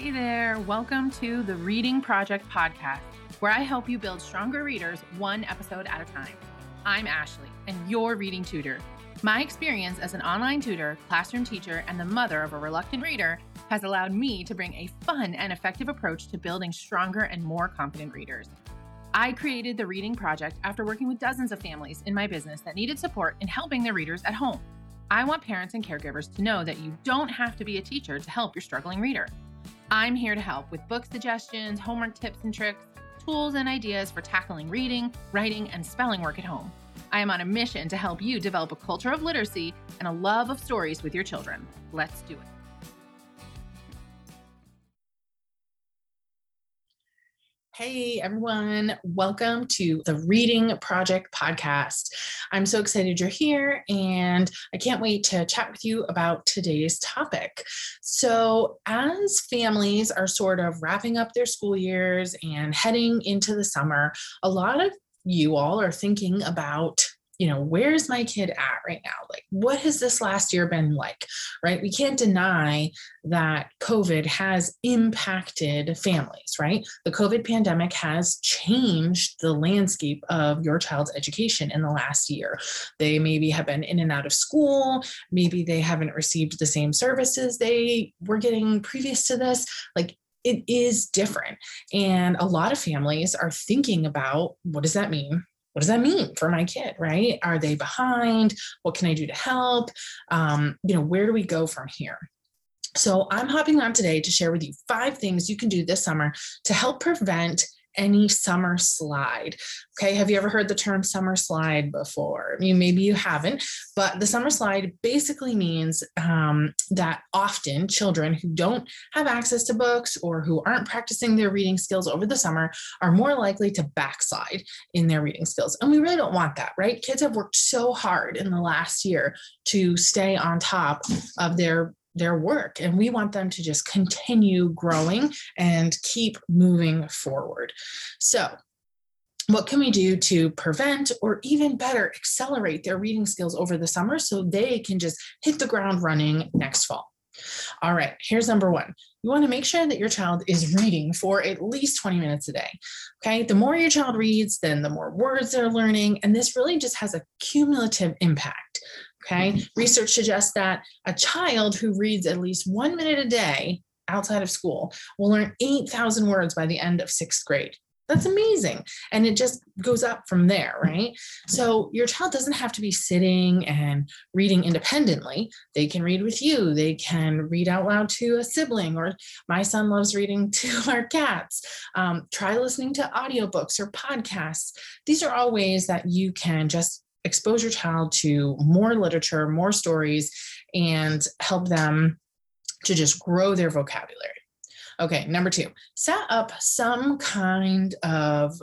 Hey there, welcome to the Reading Project podcast, where I help you build stronger readers one episode at a time. I'm Ashley, and your reading tutor. My experience as an online tutor, classroom teacher, and the mother of a reluctant reader has allowed me to bring a fun and effective approach to building stronger and more confident readers. I created the Reading Project after working with dozens of families in my business that needed support in helping their readers at home. I want parents and caregivers to know that you don't have to be a teacher to help your struggling reader. I'm here to help with book suggestions, homework tips and tricks, tools and ideas for tackling reading, writing, and spelling work at home. I am on a mission to help you develop a culture of literacy and a love of stories with your children. Let's do it. Hey everyone, welcome to the Reading Project podcast. I'm so excited you're here and I can't wait to chat with you about today's topic. So, as families are sort of wrapping up their school years and heading into the summer, a lot of you all are thinking about you know, where's my kid at right now? Like, what has this last year been like? Right? We can't deny that COVID has impacted families, right? The COVID pandemic has changed the landscape of your child's education in the last year. They maybe have been in and out of school, maybe they haven't received the same services they were getting previous to this. Like, it is different. And a lot of families are thinking about what does that mean? What does that mean for my kid right? Are they behind? What can i do to help? Um, you know where do we go from here? So i'm hopping on today to share with you five things you can do this summer to help prevent any summer slide. Okay, have you ever heard the term summer slide before? I mean, maybe you haven't, but the summer slide basically means um, that often children who don't have access to books or who aren't practicing their reading skills over the summer are more likely to backslide in their reading skills. And we really don't want that, right? Kids have worked so hard in the last year to stay on top of their their work and we want them to just continue growing and keep moving forward so what can we do to prevent or even better accelerate their reading skills over the summer so they can just hit the ground running next fall all right, here's number one. You want to make sure that your child is reading for at least 20 minutes a day. Okay, the more your child reads, then the more words they're learning. And this really just has a cumulative impact. Okay. Research suggests that a child who reads at least one minute a day outside of school will learn 8,000 words by the end of sixth grade. That's amazing. And it just goes up from there, right? So your child doesn't have to be sitting and reading independently. They can read with you. They can read out loud to a sibling, or my son loves reading to our cats. Um, try listening to audiobooks or podcasts. These are all ways that you can just expose your child to more literature, more stories, and help them to just grow their vocabulary. Okay, number two, set up some kind of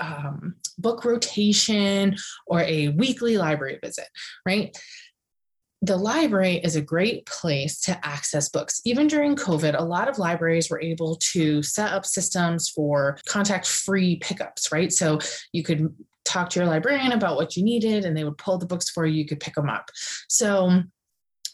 um, book rotation or a weekly library visit, right? the library is a great place to access books. Even during COVID, a lot of libraries were able to set up systems for contact free pickups, right? So you could talk to your librarian about what you needed and they would pull the books for you you could pick them up. So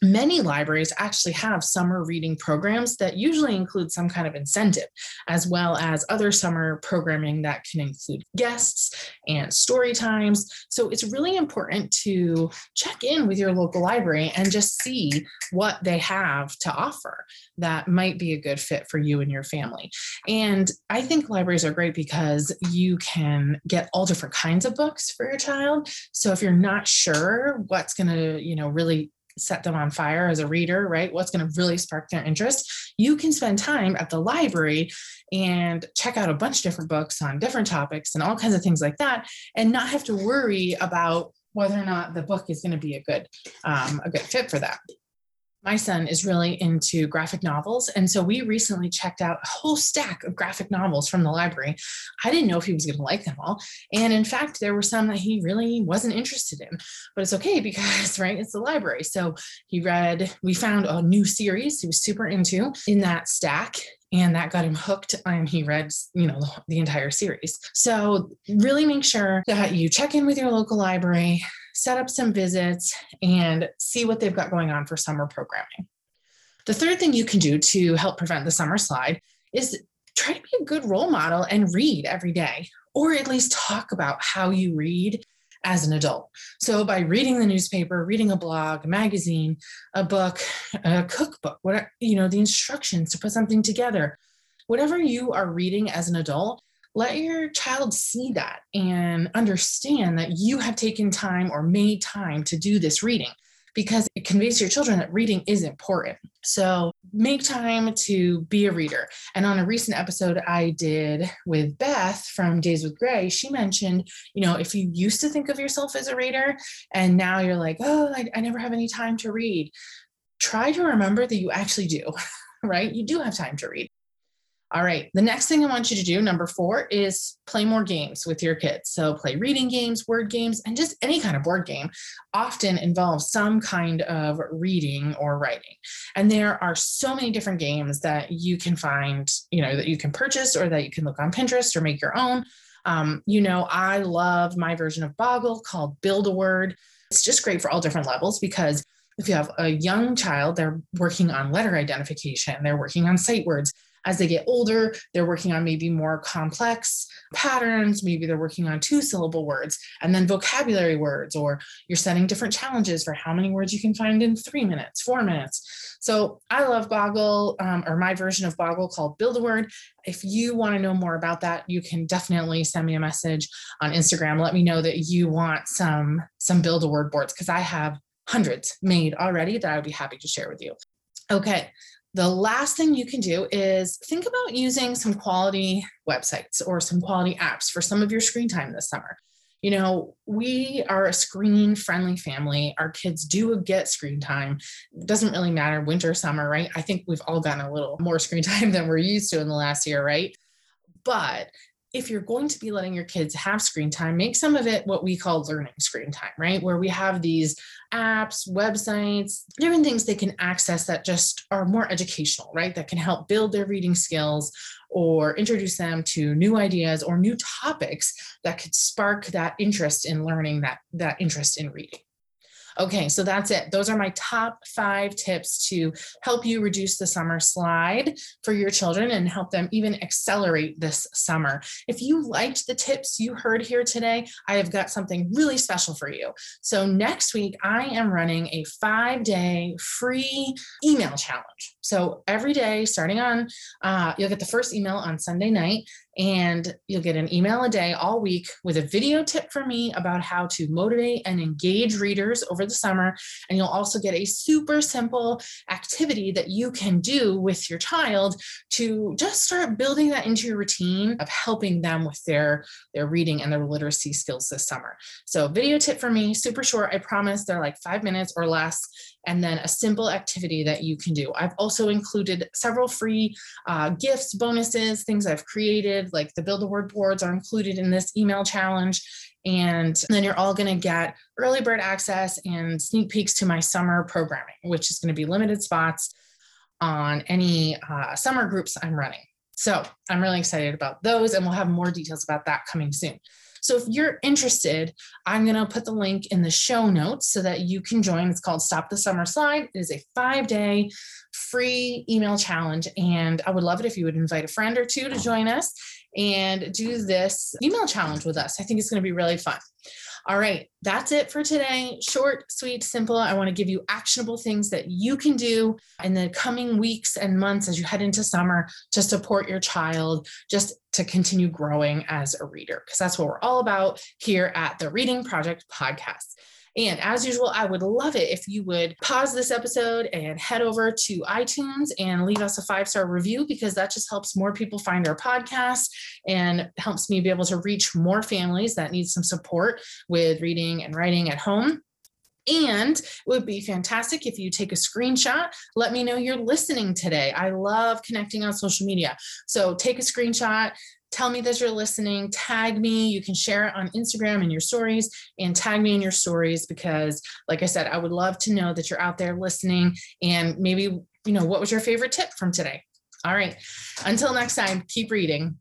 many libraries actually have summer reading programs that usually include some kind of incentive, as well as other summer programming that can include guests and story times. So it's really important to check in with your local library and just see what they have to offer that might be a good fit for you and your family. And I think libraries are great because you can get all different kinds of books for your child. So if you're not sure what's going to, you know, really set them on fire as a reader, right? What's going to really spark their interest? You can spend time at the library and check out a bunch of different books on different topics and all kinds of things like that, and not have to worry about whether or not the book is going to be a good um, a good fit for that my son is really into graphic novels. And so we recently checked out a whole stack of graphic novels from the library. I didn't know if he was going to like them all. And in fact, there were some that he really wasn't interested in, but it's okay because, right, it's the library. So he read, we found a new series he was super into in that stack and that got him hooked and he read you know the, entire series so really make sure that you check in with your local library set up some visits and see what they've got going on for summer programming. The third thing you can do to help prevent the summer slide is try to be a good role model and read every day, or at least talk about how you read as an adult. So by reading the newspaper, reading a blog, a magazine, a book, a cookbook, what you know, the instructions to put something together, whatever you are reading as an adult, let your child see that and understand that you have taken time or made time to do this reading because it conveys to your children that reading is important. So make time to be a reader. And on a recent episode I did with Beth from Days with Gray, she mentioned, you know, if you used to think of yourself as a reader and now you're like, oh, I, I never have any time to read, try to remember that you actually do, right? You do have time to read. All right. The next thing I want you to do, number four, is play more games with your kids. So, play reading games, word games, and just any kind of board game often involves some kind of reading or writing. And there are so many different games that you can find, you know, that you can purchase or that you can look on Pinterest or make your own. Um, you know, I love my version of Boggle called Build a Word. It's just great for all different levels because if you have a young child, they're working on letter identification, they're working on sight words as they get older, they're working on maybe more complex patterns. Maybe they're working on two syllable words and then vocabulary words, or you're setting different challenges for how many words you can find in three minutes, four minutes. So I love Boggle, um, or my version of Boggle called Build a Word. If you want to know more about that, you can definitely send me a message on Instagram. Let me know that you want some some Build a Word boards because I have hundreds made already that I would be happy to share with you. Okay, the last thing you can do is think about using some quality websites or some quality apps for some of your screen time this summer. You know, we are a screen friendly family. Our kids do get screen time. It doesn't really matter winter, summer, right? I think we've all gotten a little more screen time than we're used to in the last year, right? But if you're going to be letting your kids have screen time, make some of it what we call learning screen time, right? Where we have these apps, websites, different things they can access that just are more educational, right? That can help build their reading skills or introduce them to new ideas or new topics that could spark that interest in learning, that, that interest in reading. Okay, so that's it. Those are my top five tips to help you reduce the summer slide for your children and help them even accelerate this summer. If you liked the tips you heard here today, I have got something really special for you. So next week, I am running a five day free email challenge. So every day, starting on, uh, you'll get the first email on Sunday night and you'll get an email a day all week with a video tip from me about how to motivate and engage readers over the summer. And you'll also get a super simple activity that you can do with your child to just start building that into your routine of helping them with their, their reading and their literacy skills this summer. So, video tip for me, super short. I promise they're like five minutes or less and then a simple activity that you can do. I've also included several free uh, gifts, bonuses, things I've created, like the Build a Word boards are included in this email challenge. And then you're all going to get early bird access and sneak peeks to my summer programming, which is going to be limited spots on any uh, summer groups I'm running. So I'm really excited about those, and we'll have more details about that coming soon. So if you're interested, I'm going to put the link in the show notes so that you can join. It's called Stop the Summer Slide. It is a five day free email challenge. And I would love it if you would invite a friend or two to join us and do this email challenge with us. I think it's going to be really fun. All right, that's it for today. Short, sweet, simple. I want to give you actionable things that you can do in the coming weeks and months as you head into summer to support your child, just to continue growing as a reader, because that's what we're all about here at the Reading Project podcast. And as usual, I would love it if you would pause this episode and head over to iTunes and leave us a five star review because that just helps more people find our podcast and helps me be able to reach more families that need some support with reading and writing at home. And it would be fantastic if you take a screenshot. Let me know you're listening today. I love connecting on social media. So take a screenshot, tell me that you're listening, tag me. You can share it on Instagram in your stories and tag me in your stories because, like I said, I would love to know that you're out there listening and maybe, you know, what was your favorite tip from today? All right. Until next time, keep reading.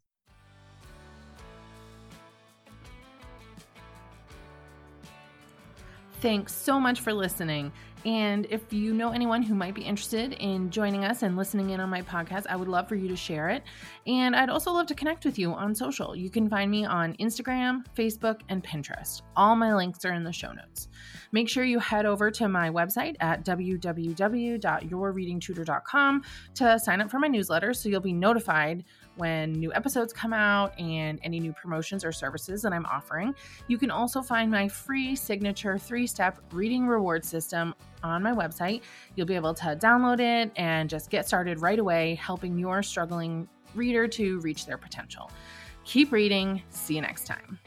Thanks so much for listening. And if you know anyone who might be interested in joining us and listening in on my podcast, I would love for you to share it. And I'd also love to connect with you on social. You can find me on Instagram, Facebook, and Pinterest. All my links are in the show notes. Make sure you head over to my website at www.yourreadingtutor.com to sign up for my newsletter so you'll be notified when new episodes come out and any new promotions or services that I'm offering. You can also find my free signature three step reading reward system on my website. You'll be able to download it and just get started right away, helping your struggling reader to reach their potential. Keep reading. See you next time.